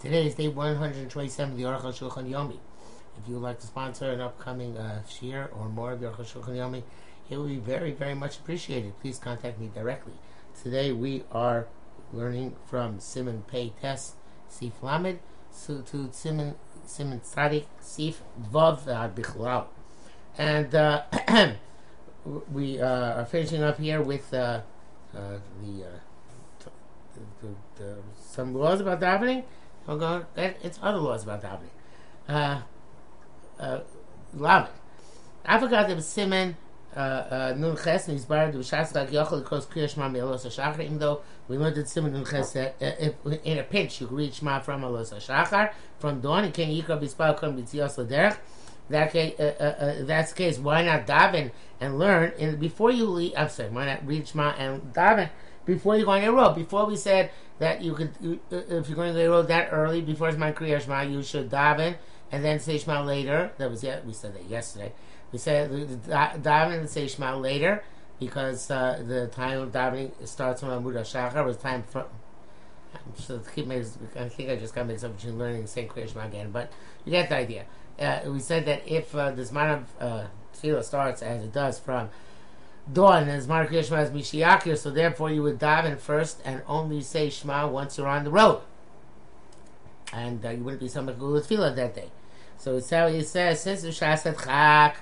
Today is day 127 of the Aruch HaShulchan Yomi. If you would like to sponsor an upcoming uh, shir or more of the Aruch HaShulchan Yomi, it would be very, very much appreciated. Please contact me directly. Today we are learning from Siman Pei Tes Sif Lamed to, to Siman Siman Tzadik Sif Vav Bichlal. And uh, we uh, are finishing up here with uh, uh the, uh, the, the, some laws about davening. Oh it's other laws about davening. Uh, uh, Lamed. I forgot that Siman uh, uh, Nun Ches Nizbar Du Shas Lag Yochel Kos Kriya Shema Me'elos HaShachar even though we learned that Siman Nun Ches that uh, in a pinch you can read from Elos HaShachar from dawn and can Yikra Bispal Kon B'tzios L'derech that case, uh, uh, uh, that's the case. Why not daven and learn? And before you leave, I'm sorry, why not read Shema and daven before you go on your road? Before we said that you could, you, uh, if you're going to road that early before it's my Shema, you should daven and then say Shema later. That was yeah, we said that yesterday. We said daven and say Shema later because uh, the time of davening starts when Amud Shachar was time from. So keep I think I just got mixed up between learning and saying Kriya again, but you get the idea uh, we said that if uh, the of uh, Tefillah starts as it does from dawn, and Zman of Shema is Mishiakir, so therefore you would daven first and only say Shema once you're on the road. And uh, you wouldn't be someone who Tefillah that day. So it's how he says, since the Shasat Chak,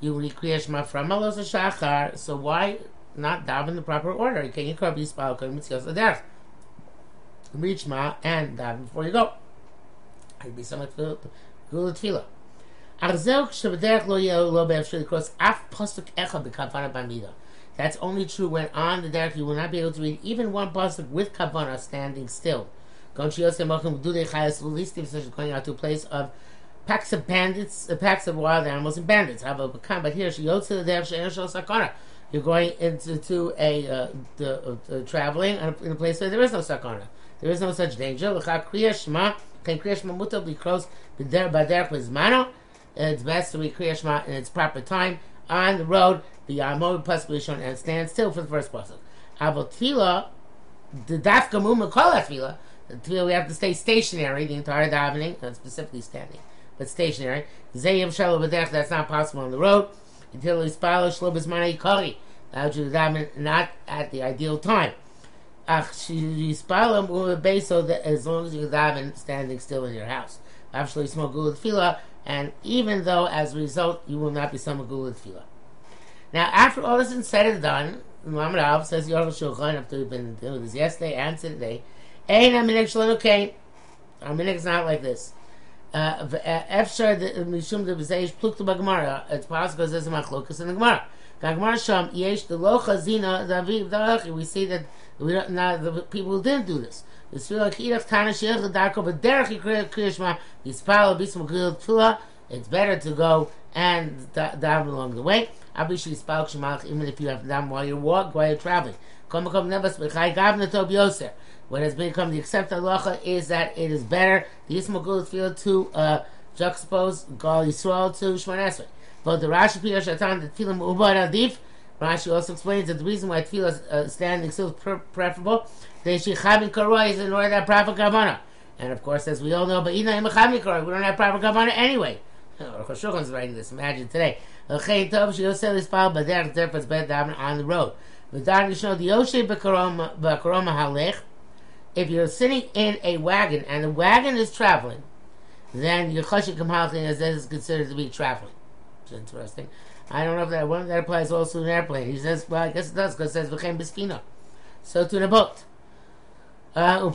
you read Kriya Shema from Alos Shachar, so why not daven in the proper order? You can't Yikra Bispal Kol Mitzvot Aderech. Read Shema and daven before you go. I'd be someone גאול תפילה. אך זהו כשבדרך לא יהיה לא באפשר לקרוס אף pasuk echad the kavana b'amida. That's only true when on the derek you will not be able to read even one pasuk with kavana standing still. Do the such as going out to a place of packs of bandits, uh, packs of wild animals and bandits. Have a but here she goes to the derek she sakana. You're going into a uh, the, uh, uh traveling in a place where there is no sakana. There is no such danger. L'cha kriya can kriya shema mutab likros b'derek It's best to read kriya shema in its proper time on the road. The yamod plus shown and stand still for the first pasuk. Avot tefillah, the dafka muma kol tefillah. Tefillah we have to stay stationary the entire davening, not specifically standing, but stationary. Zayim b'derech. That's not possible on the road until we spalo shlo b'zmanei kari. Allowed you to daven not at the ideal time. Ach, base so that as long as you daven standing still in your house. Actually, small gula tefillah, and even though as a result you will not be some gula tefillah. Now, after all this is said and done, Muhammad Al says Yorul Shulchan after we've been doing this yesterday and today. Ein aminik shalom. Our minik is not like this. Efshar uh, mishum de b'zeish plukta b'gemara. It's possible there's a machlokas in the Gemara. Gagmar sham yesh the lo daviv dalachi. We see that we don't, now the people didn't do this. It's feel like irach tana sheich the darko but derech kriyashma yispal bism gril tefillah. It's better to go and daven along the way. Abish yispal shemach even if you have daven while you walk, while you're traveling. Kom kom nebas b'chai gavna tob yoser. What has become the accepted halacha is that it is better the yismol gril tefillah to uh, juxtapose Gal Yisrael to Shemon Esrei. But the Rashi Piyah Shatan, the Rashi also explains that the reason why Tefillah is uh, standing still is pre- preferable, they Shechavin Koroi is in order to have proper Kavana. And of course, as we all know, but Ina Imachavin Koroi, we don't have proper Kavana anyway. Rosh is writing this, imagine today. L'chein Tov Sheyosel Ispal Bader, therefore it's better daven on the road. V'dar Nishno, the Yoshe B'karoma Halech, if you're sitting in a wagon and the wagon is traveling, then your chashik halchin is considered to be traveling interesting. I don't know if that one that applies also to an airplane. He says, well, I guess it does because it says v'chem beskina. So to the boat. Uh,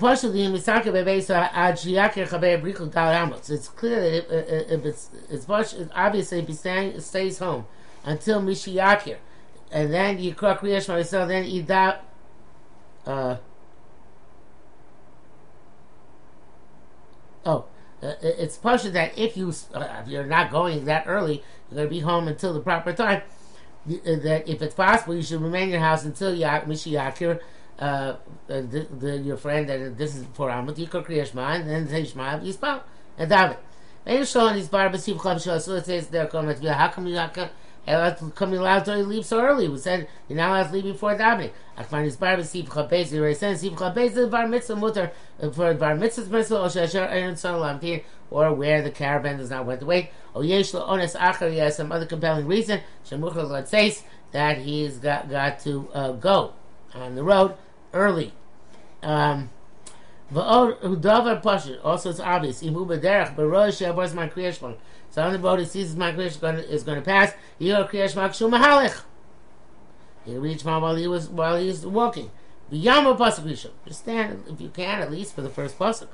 it's clear that if, it's it's obviously if staying, stays home until Mishiyakir, and then you Kriyash so then you da. Uh, oh, uh, it's partial that if you uh, if you're not going that early, you're going to be home until the proper time. Uh, that if it's possible, you should remain in your house until Mishiyakir, uh, the, the, your friend that this is for Amut Yikor Kriyashma, and then say Shema Yispal and daven. Maybe show on these bar besiv chav shal so it says there come at how come you not coming allowed to leave so early. We said you're not allowed to leave before davening. I find his bar Sif Chabez. He already said Sif Chabez is bar mitzvah mutter for bar mitzvah's mitzvah or shasher erin son or where the caravan does not went to wait. Or yesh ones acher. He has some other compelling reason. Shemuchel say that he's got got to uh, go on the road early. Um, also, it's obvious. So the he sees my kriyash is going to pass. Kriyash. He reached him while he was while he was walking. Rishon. Just stand if you can at least for the first pasuk.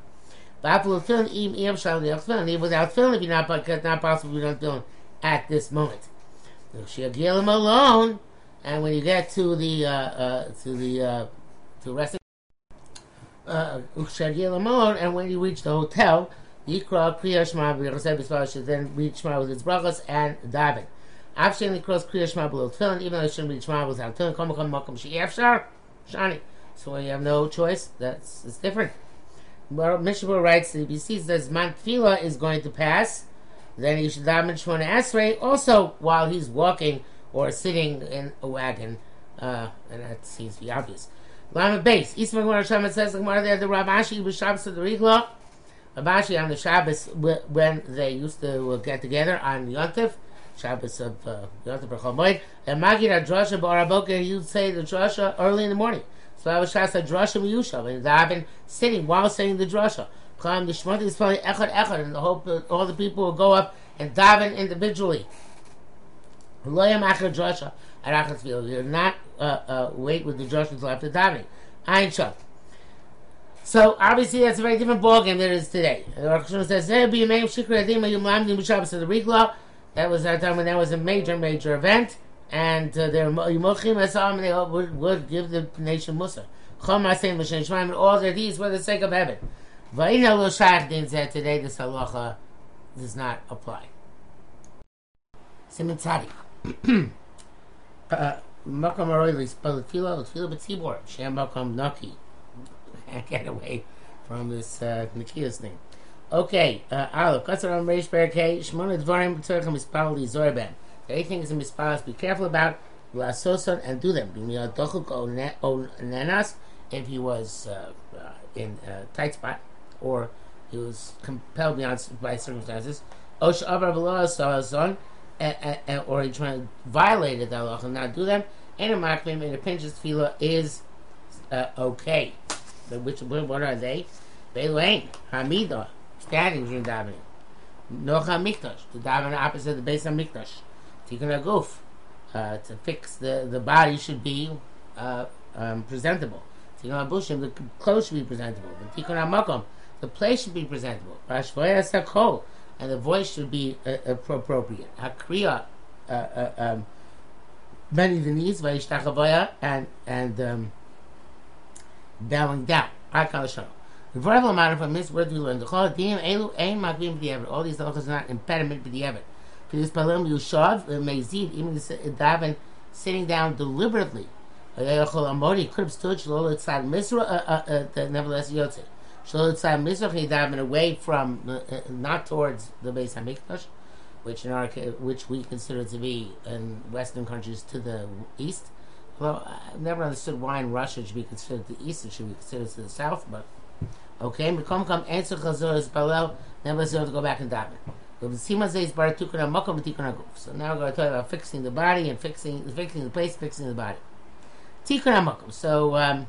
Without tefillin, if you're not not possible you don't tefillin at this moment. She'agilim alone, and when you get to the uh, uh, to the uh, to resting uh, and when you reach the hotel, Yikra Kriya Shema should then read Shema with its brachas and daven. After the cross Kriya Shema below even though it shouldn't read Shema without tefillin, come come makom she'efshar shani. So when you have no choice, that's it's different. Mishnah writes that if he sees that man tefillah is going to pass, then he should daven Shemona Esrei also while he's walking or sitting in a wagon, uh, and that seems to be obvious. Lama base. Eastman Gemara Shema says the Gemara there the Rav Ashi was Shabbos of the Rigla. Rav Ashi on the Shabbos when they used to get together on Yontif, Shabbos of uh, Yontif Rechomoid, and Magid Drasha Baraboka, you'd say the Drasha early in the morning. So I was Shas Drasha Miyushav, and I've been sitting while saying the Drasha. Come the Shmoti is probably Echad Echad, and the hope that all the people will go up and daven individually. You're not uh, uh, wait with the Josh until after davening. Ein shot. So obviously that's a very different ballgame than it is today. The Rosh says, "There be a name shikra adima yumlamdim b'shabbos of the Rigla." That was that time when that was a major, major event, and uh, they're yimochim asam, and they would, would give the nation musa. Chom asein l'shen shemaim, all their deeds for the sake of heaven. Va'ina lo shach din said today this halacha does not apply. Siman Tzadi. Makam Aroilis, Palatila, Tfila Batzibor, Sham Makam Naki. Get away from this uh, Nikias thing. Okay, uh, Aleph, Kassar Am Reish Berekei, Shmona Dvarim B'Tzorchem Mispal Li Zorben. Anything is in Mispalas, be careful about, Lasoson, and do them. B'miyad Dochuk O Nenas, if he was uh, uh, in a tight spot, or he was compelled beyond by circumstances. Osh Avar V'Lo or he trying to violate the halacha and not do them, and a maklim and a pinch's tefillah is uh, okay. But which what are they? Beilain, Hamida, standing during davening. Nocha Mikdash, the davening opposite the base of Mikdash. Tikkun Aguf, uh, to fix the the body should be uh, um, presentable. Tikkun Abushim, the clothes should be presentable. The Amakom, the place should be presentable. Rashvoya Sakol, and the voice should be uh, appropriate. Hakriya, uh, uh, um, bending the knees, and and um, bowing down. Akal shalom. The verbal matter from this word we learn the chol dim elu ein makvim b'diavad. All these halachas are not impediment b'diavad. For this palim yushav mezid even the daven sitting down deliberately. Could have stood shalol tzad misra. Uh, uh, nevertheless, yotzei. So it's a mizrach daven away from, uh, not towards the Beis Hamikdash, which in our which we consider to be in Western countries to the east. Well, I've never understood why in Russia it should be considered to the east, it should be considered to the south, but okay. Come come answer chazor is balel, never to go back and daven. So now we're going to talk about fixing the body and fixing fixing the place, fixing the body. Tikkun So. Um,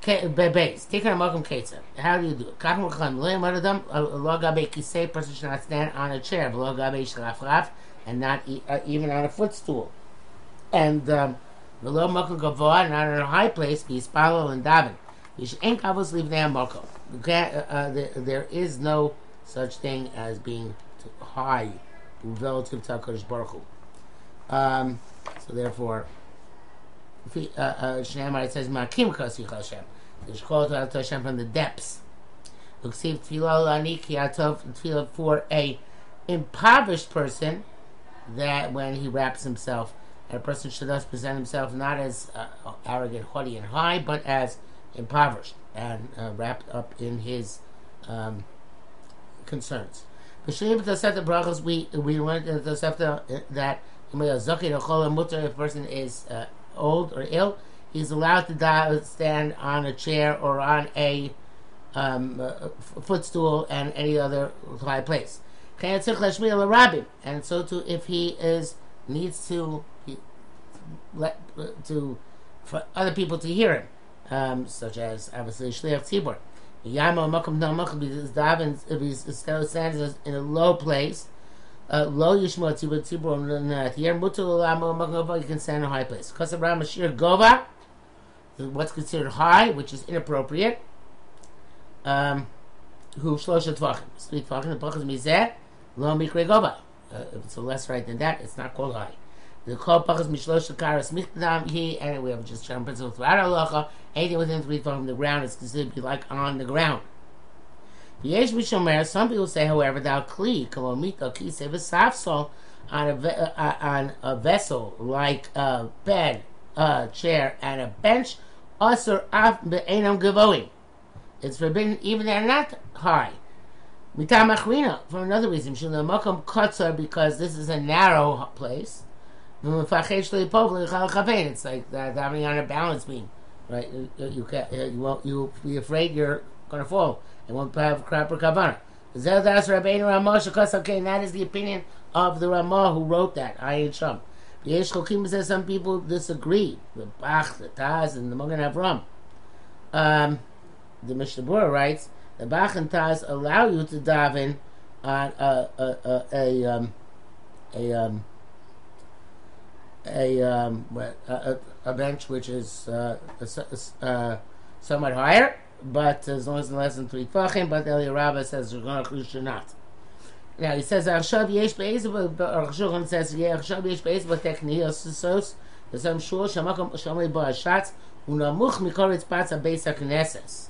Taking a makom ketzer. How do you do it? Kachim l'chaim loyim adam lo gabe kisei. Person should not stand on a chair. Lo gabe shlaf and not uh, even on a footstool. And um, the low makom gavoa, not in a high place. Be spalo and daven. You should ain't kavos leave uh, uh, there, there is no such thing as being high relative to Hakadosh Baruch Hu. Um, so therefore, uh, uh, Shneimar says, "Makim kasich Hashem." It's called out to Hashem from the depths. Uksiv tefillah lani kiyatov tefillah for a impoverished person that when he wraps himself, a person should thus present himself not as uh, arrogant, haughty, and high, but as impoverished and uh, wrapped up in his um, concerns. The the brachas we we learned in the Tosefta that If a person is uh, old or ill, he's allowed to stand on a chair or on a um, uh, footstool and any other high place. And so too, if he is needs to he, let to for other people to hear him, um, such as obviously shliach tzibur. If he stands in a low place, low yishma tzibur tzibur here mutul lama makom you can stand in a high place. Because of Ramashir Gova, what's considered high, which is inappropriate. Um, who shlosha tvachim, three tvachim, tvachim mizeh. Lo mikre goba. Uh, if it's a less right than that, it's not called high. The kol pachas mishlosh karas michdam he, and we have just general principle throughout halacha. Anything within three feet from the ground is considered to be like on the ground. V'yesh mishomer. Some people say, however, thou kli kolomito kisei v'safsol on a uh, uh, on a vessel like a bed, a chair, and a bench. Asur af be'enam gavoim. It's forbidden even they're not high. Mitam Achrina, for another reason, Makam Kotzar, because this is a narrow place. It's like that having on a balance beam, right? You, you, can't, you won't, you'll be afraid you're going to fall. It won't have crap or kavana. Okay, and that is the opinion of the Ramah who wrote that. Ayin Sham. Yesh Chokim says some people disagree. The Bach, the Taz, and the Magen Avram. Um, the Mishnah Berurah writes the Bach and Taz allow you to daven on a a a, a um a um a um a, a bench which is uh, a, uh, somewhat higher, but uh, as long as it's less than three fachim. But Eli Rabbah says you should not. Now he says Arshav Yesh Be'ezav, Arshav says yeah Arshav Yesh Be'ezav Technios Sos. There's some shul Shamakom Shamli Ba'ashatz Unamuch Mikoritz Batza Beis HaKnesses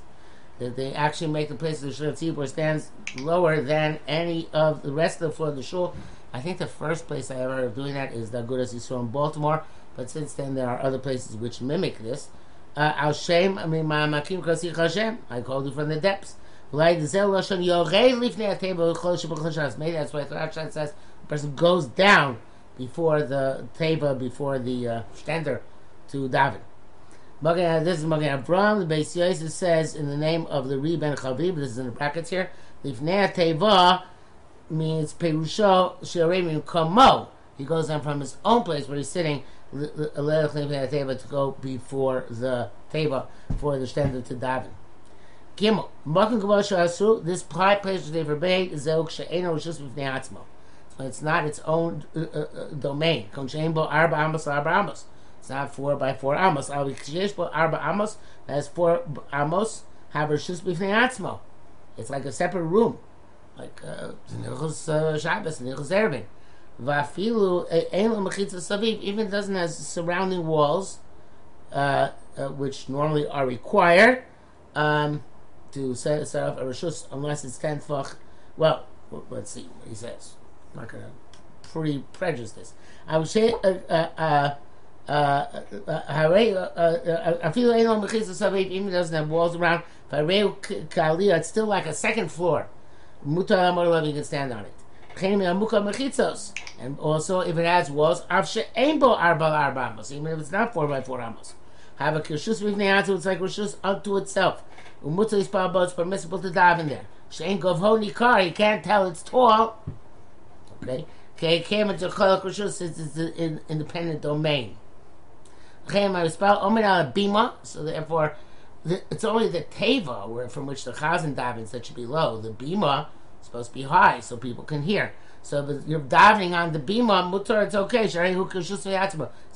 that they actually make the place of the Shul Tzibur stands lower than any of the rest of the floor of the Shul. I think the first place I ever heard of doing that is the Agudas Yisrael in Baltimore, but since then there are other places which mimic this. Uh, Al Shem, Ma'amakim Kasich Hashem, I called you from the depths. Maybe that's why Thrashad says the person goes down before the table, before the uh, to daven. Magen, this is Magen Avram. The Beis Yosef says in the name of the Reben Chavib. This is in the brackets here. Lifnei Teva means Perusho Shereim Kamo. He goes down from his own place where he's sitting to go before the table for the standard to daven. Gimel. Makan Kavash Asu. This place which they forbade is Zeuk She'eno Rishus B'fnei Atzmo. So it's not its own uh, uh, uh domain. Kon She'en Bo Arba Amos Arba Amos. It's not four by four amos. Arba amos. That's four amos. Have rishus b'fnei atzmo. It's like a separate room, like uh, Nichos uh, Shabbos, Nichos Erevin. Vafilu Saviv even doesn't have surrounding walls, uh, uh, which normally are required um, to set, set up a reshus unless it's ten. Well, let's see what he says. I'm not gonna pre prejudice this. I would say. Uh, uh, uh, uh Afilu Elon Mechitza even doesn't have walls around. But it's still like a second floor. Mutar Amor you can stand on it. And also, if it has walls, Avshe Aimbo Arba Arba Amos, even if it's not 4 by 4 Amos. Have a Kirshus Rivneatu, it's like Rishus unto itself. Umutza is Pabba, it's permissible to dive in there. Shein Govho Nikar, he can't tell it's tall. Okay? Okay, came into Cholak Rishus, since it's an independent domain. Chem Arispal, Omen Ala Bima, so therefore, it's only the Teva from which the Chazan diving that should be low. The Bima, supposed to be high so people can hear. So you're diving on the bima mutar, it's okay. So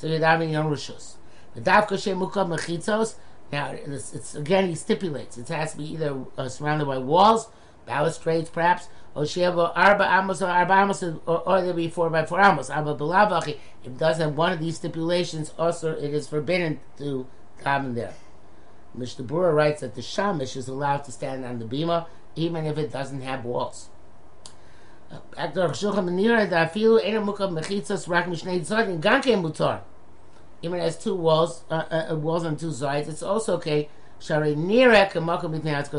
you're diving on rishus. The shemukah mechitzos. Now it's, it's, again he stipulates it has to be either uh, surrounded by walls, balustrades perhaps, or arba amos or arba amos, or, or there be four by four amos. Abba belavachi. If it doesn't have one of these stipulations, also it is forbidden to come there. Mishnah writes that the shamish is allowed to stand on the bima, even if it doesn't have walls. Even has two walls, uh, uh, uh, walls on two sides, it's also okay. Because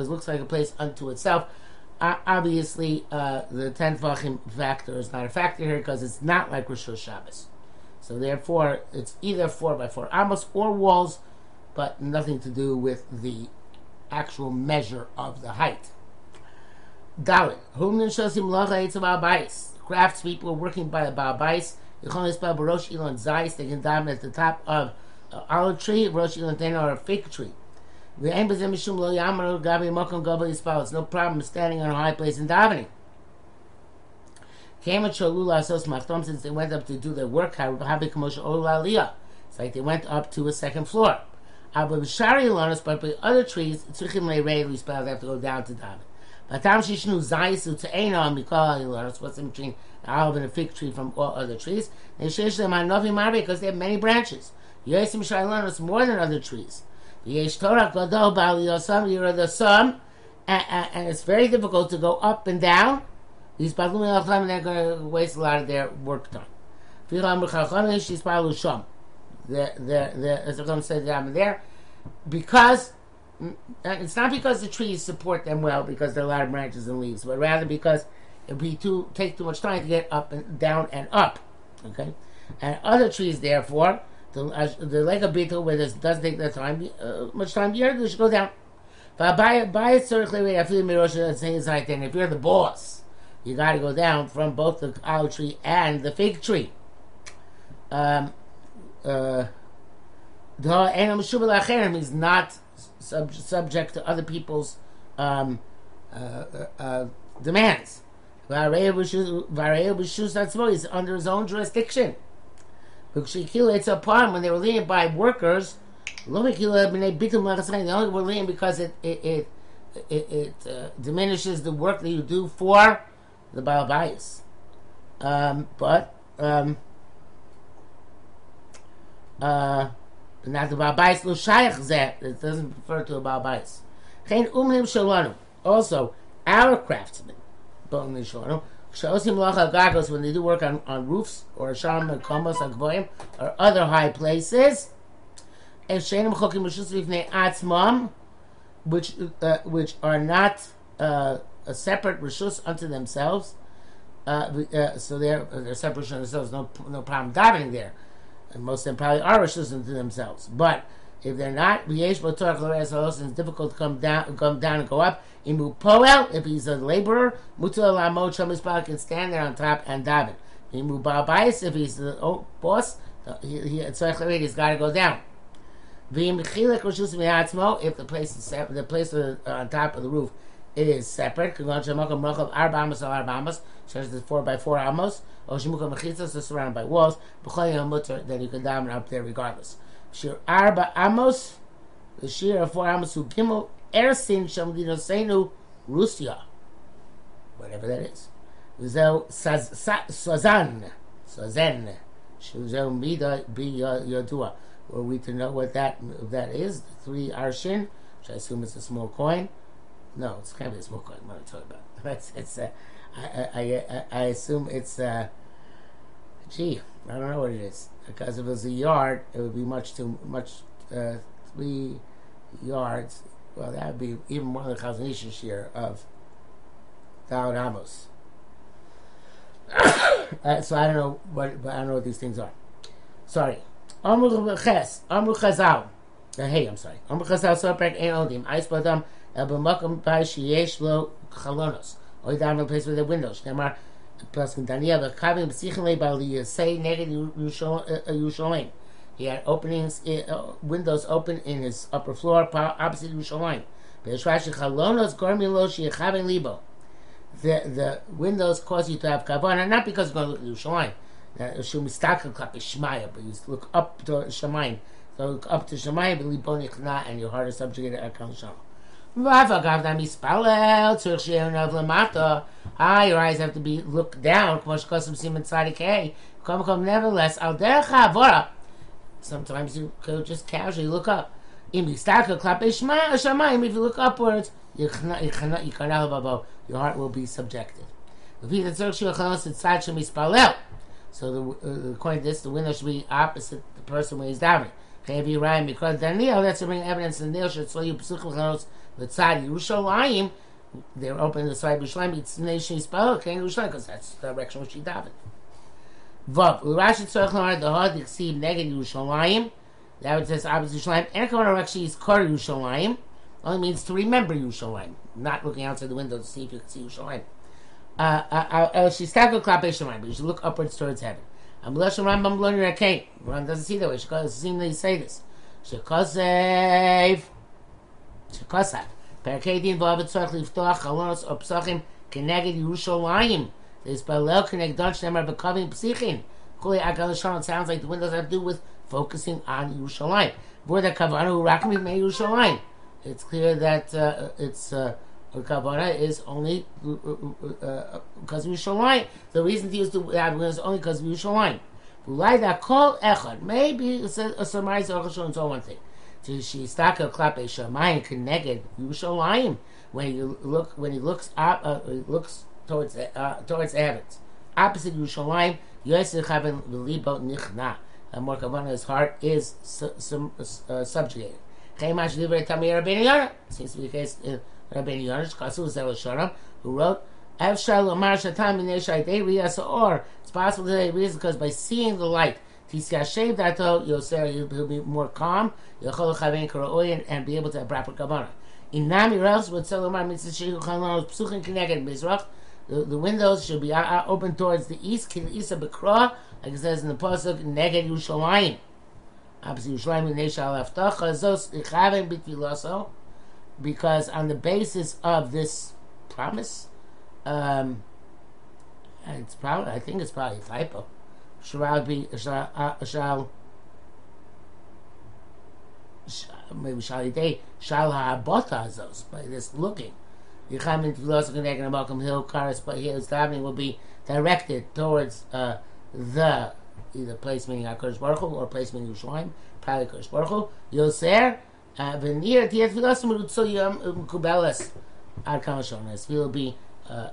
it looks like a place unto itself obviously, uh, the ten vachim factor is not a factor here because it's not like Rosh Shabbos. So therefore, it's either four by four amos or walls, but nothing to do with the actual measure of the height. Dalit. Humnin shosim lacha etzav abayis. Craftspeople working by the Ba'abais. Yichon Yispa Barosh Elon Zayis. They can dive at the top of an olive tree, Rosh Elon Ten, or a fig tree. Aim is mishum lo yamar gabi mokom gabel yispal. It's no problem standing on a high place and davening. Came at Cholula Asos Machtom since they went up to do their work. Habi Kamosha Ola Aliyah. It's like they went up to a second floor. Abu Bishari Lonas, but by other trees, Tzrichim Leirei Yispal, they have to go down to daven. Batam Shishnu Zaisu to Einon Mikal Lonas, what's in between olive and a fig tree from all other trees? They shesh them on Novi Marbe because they have many branches. Yosim Lonas more than other trees. Yesh Torah Gadol Bal Yosam, the sun, and it's very difficult to go up and down. These Balumi Alcham, they're going to waste a lot of their work time. Filam B'chacham, she's Balu Sham. They're, they're, they're, as I'm going to say, they're there because it's not because the trees support them well because there are a lot of branches and leaves, but rather because it would be too take too much time to get up and down and up. Okay, and other trees, therefore, the the like a beetle where this does take the time, uh, much time here, they should go down. But by by I feel Mirosha saying is like then if you're the boss, you got to go down from both the olive tree and the fig tree. Um, uh, the Enam Shubal is not sub- subject to other people's um, uh, uh, uh demands. is under his own jurisdiction. It's a problem when they were leading by workers. They only were leading because it it it, it, it uh, diminishes the work that you do for the Baal Um, but um, uh, not the Babais lo shayach zeh. It doesn't refer to a Babais. Chen umnim shalanu. Also, our craftsmen, umnim shalanu, Shaosim lacha gagos when they do work on, on roofs or sham and komos agvoim or other high places. And shenim chokim v'ifnei atzmam, which uh, which are not uh, a separate rishus unto themselves. Uh, uh, so they're they're separate unto themselves. No no problem diving there and most of them probably are Rishus to themselves. But if they're not, it's difficult to come down, come down and go up. Imu poel, if he's a laborer, mutal lamot shamisbal can stand there on top and daven. Imu ba'bayis, if he's the oh, boss, he, he, he's got to go down. V'im Chilek Rishosim If the place is the place on top of the roof is separate, such four by four amos, oh, or shemuka mechitzas, is surrounded by walls, then you can daven up there regardless. Shir arba amos, the shir of four amos ersin whatever that is. Uzel sazan, sazan, shuzel mida be yodua. Were we to know what that that is, the three arshin, which I assume is a small coin. No, it's kind of a small coin. What I'm talking about. That's it's. Uh, I, I, I, assume it's, uh, gee, I don't know what it is. Because if it was a yard, it would be much too much, uh, three yards. Well, that would be even more than the Chazon share of Daud Amos. uh, so I don't know what, but I don't know what these things are. Sorry. Amru Ches, Amru Chazal. Uh, hey, I'm sorry. Amru Chazal Soprak Ein Odim. Ais Badam Uh, Yerushalayim. He had openings, uh, uh, windows open in his upper floor, opposite Yerushalayim. Be'eshrashi Chalonos Gormi Lo Sheyachavin Libo. The the windows cause you to have kavana, not because you're going to look at Yerushalayim. Shum Mistaka Klap Ishmaya, but you look up to Shemayim. So look up to Shemayim, and your heart is subjugated at Kalsham. Ah, your eyes have to be looked down. Nevertheless, sometimes you could just casually look up. If you look upwards, your heart will be subjected. So the, uh, according to this, the window should be opposite the person when he's davening. Because Daniel, that's to bring evidence the Neil should so you the tzad Yerushalayim, they're open the side Yerushalayim, it's the nation Yisrael, King Yerushalayim, because that's the direction which he davened. Vav. Rashi tzorach lomar the hod yiksiv neged Yerushalayim. That would says opposite Yerushalayim. And kavanah actually is kar Yerushalayim. Only means to remember Yerushalayim, not looking outside the window to see if you can see Yerushalayim. Uh, uh, uh, she's tackle klapei Shemayim, but you should look upwards towards heaven. I'm Lashon Rambam Blonir Akain. Ram doesn't see that way. She seemingly say this. Kosak. Parakei din v'avad tzorach liftoach chalonos o psochim keneged Yerushalayim. There's balel keneged don shemar b'kavim psichim. Kuli agalashon, it sounds like the windows have to do with focusing on Yerushalayim. Vorda kavanu rakim me Yerushalayim. It's clear that uh, it's... Uh, Kavana is only because uh, uh, uh, uh we shall. The reason to use the that is only because Yerushalayim. we kol echad. Maybe it's a summarize Orchashon is all one thing shistaka klape shamayim connected Yerushalayim when you look when he looks up uh, he looks towards uh, towards heavens opposite Yerushalayim Yosef Chavin v'libo nichna. And more his heart is su- su- uh, subjugated. Chaymash livrei tamir Rabbeinu Yonah seems to be the case in Rabbeinu Yonah Kasu Zel Shalom who wrote Evshal Omar Shatam Dei Riyas Or it's possible that they reason because by seeing the light Tiskashev Dato Yoser he'll be more calm Yachol Chavein Karaoyin and be able to have proper Kabbalah. In Nami Rels tell Omar Mitzvah Shehu Chalon Psuchin Kineged Mizrach the, windows should be open towards the east, Kin Isa Bekra, like it says in the Pasuk, Neged Yushalayim. Obviously, Yushalayim Neshal Aftacha, Zos Ichavim Bitvilaso, because on the basis of this promise, um, it's probably, I think it's probably a typo. Shall be, shall, uh, shall maybe shall they shall ha'abota azos by this looking. Yicham Tfilos and Malcolm Hill Karas, but his davening will be directed towards uh, the either place meaning HaKadosh Baruch Hu or place meaning Yerushalayim, probably HaKadosh Baruch Hu. Yoser, uh, v'nir tiyat Tfilos Merutzo Yom Kubeles Ad. Will be uh,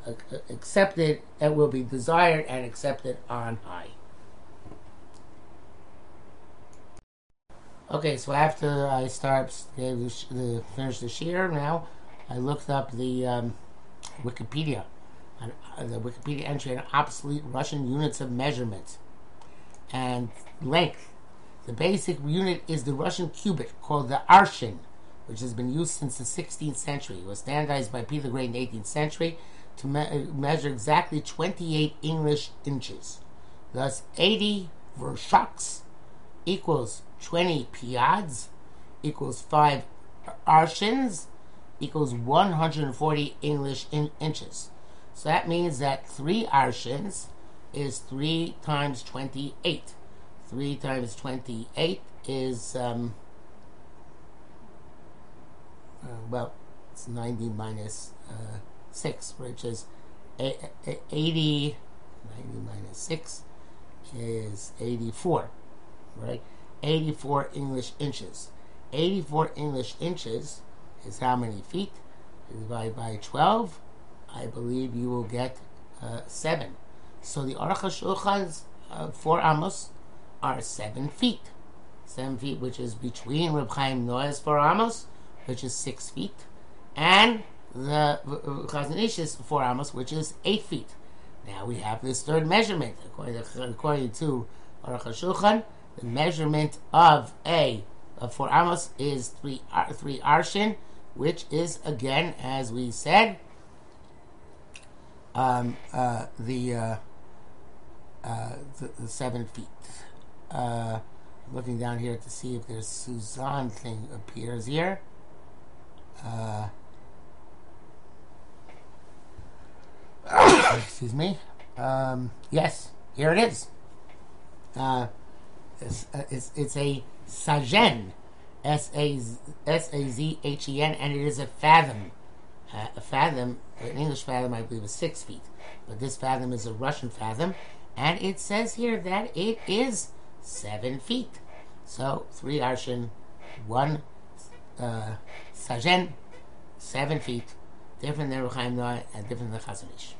accepted, and will be desired and accepted on high. Okay, so after I start the, the finish the shear now. I looked up the um, Wikipedia, uh, the Wikipedia entry on obsolete Russian units of measurement and length. The basic unit is the Russian cubit called the arshin, which has been used since the 16th century. It was standardized by Peter Gray in the 18th century to me- measure exactly 28 English inches. Thus, 80 vershoks equals 20 piads equals 5 arshins equals 140 English in inches. So that means that 3 arshins is 3 times 28. 3 times 28 is, um, uh, well, it's 90 minus, uh, 6, which is 80, 90 minus 6 is 84, right? 84 English inches. 84 English inches is how many feet? Divided by 12, I believe you will get uh, 7. So the Aruch HaShulchan's uh, four amos are 7 feet. 7 feet, which is between Reb Chaim Naeh's four amos, which is 6 feet, and the Chazon Ish's four amos, which is 8 feet. Now we have this third measurement, according to, according to Aruch HaShulchan, measurement of a of four amos is three uh, three arshin, which is again, as we said, um, uh, the, uh, uh, the, the seven feet. Uh, looking down here to see if there's sajen thing appears here. Uh, excuse me. Um, yes, here it is. Uh, it's, it's, it's a sajen S A Z H E N, and it is a fathom. Uh, a fathom, an English fathom, I believe, is six feet, but this fathom is a Russian fathom, and it says here that it is seven feet. So three arshin, one uh, sajen, seven feet, different than Ruchaim Noah and different than Chazon Ish.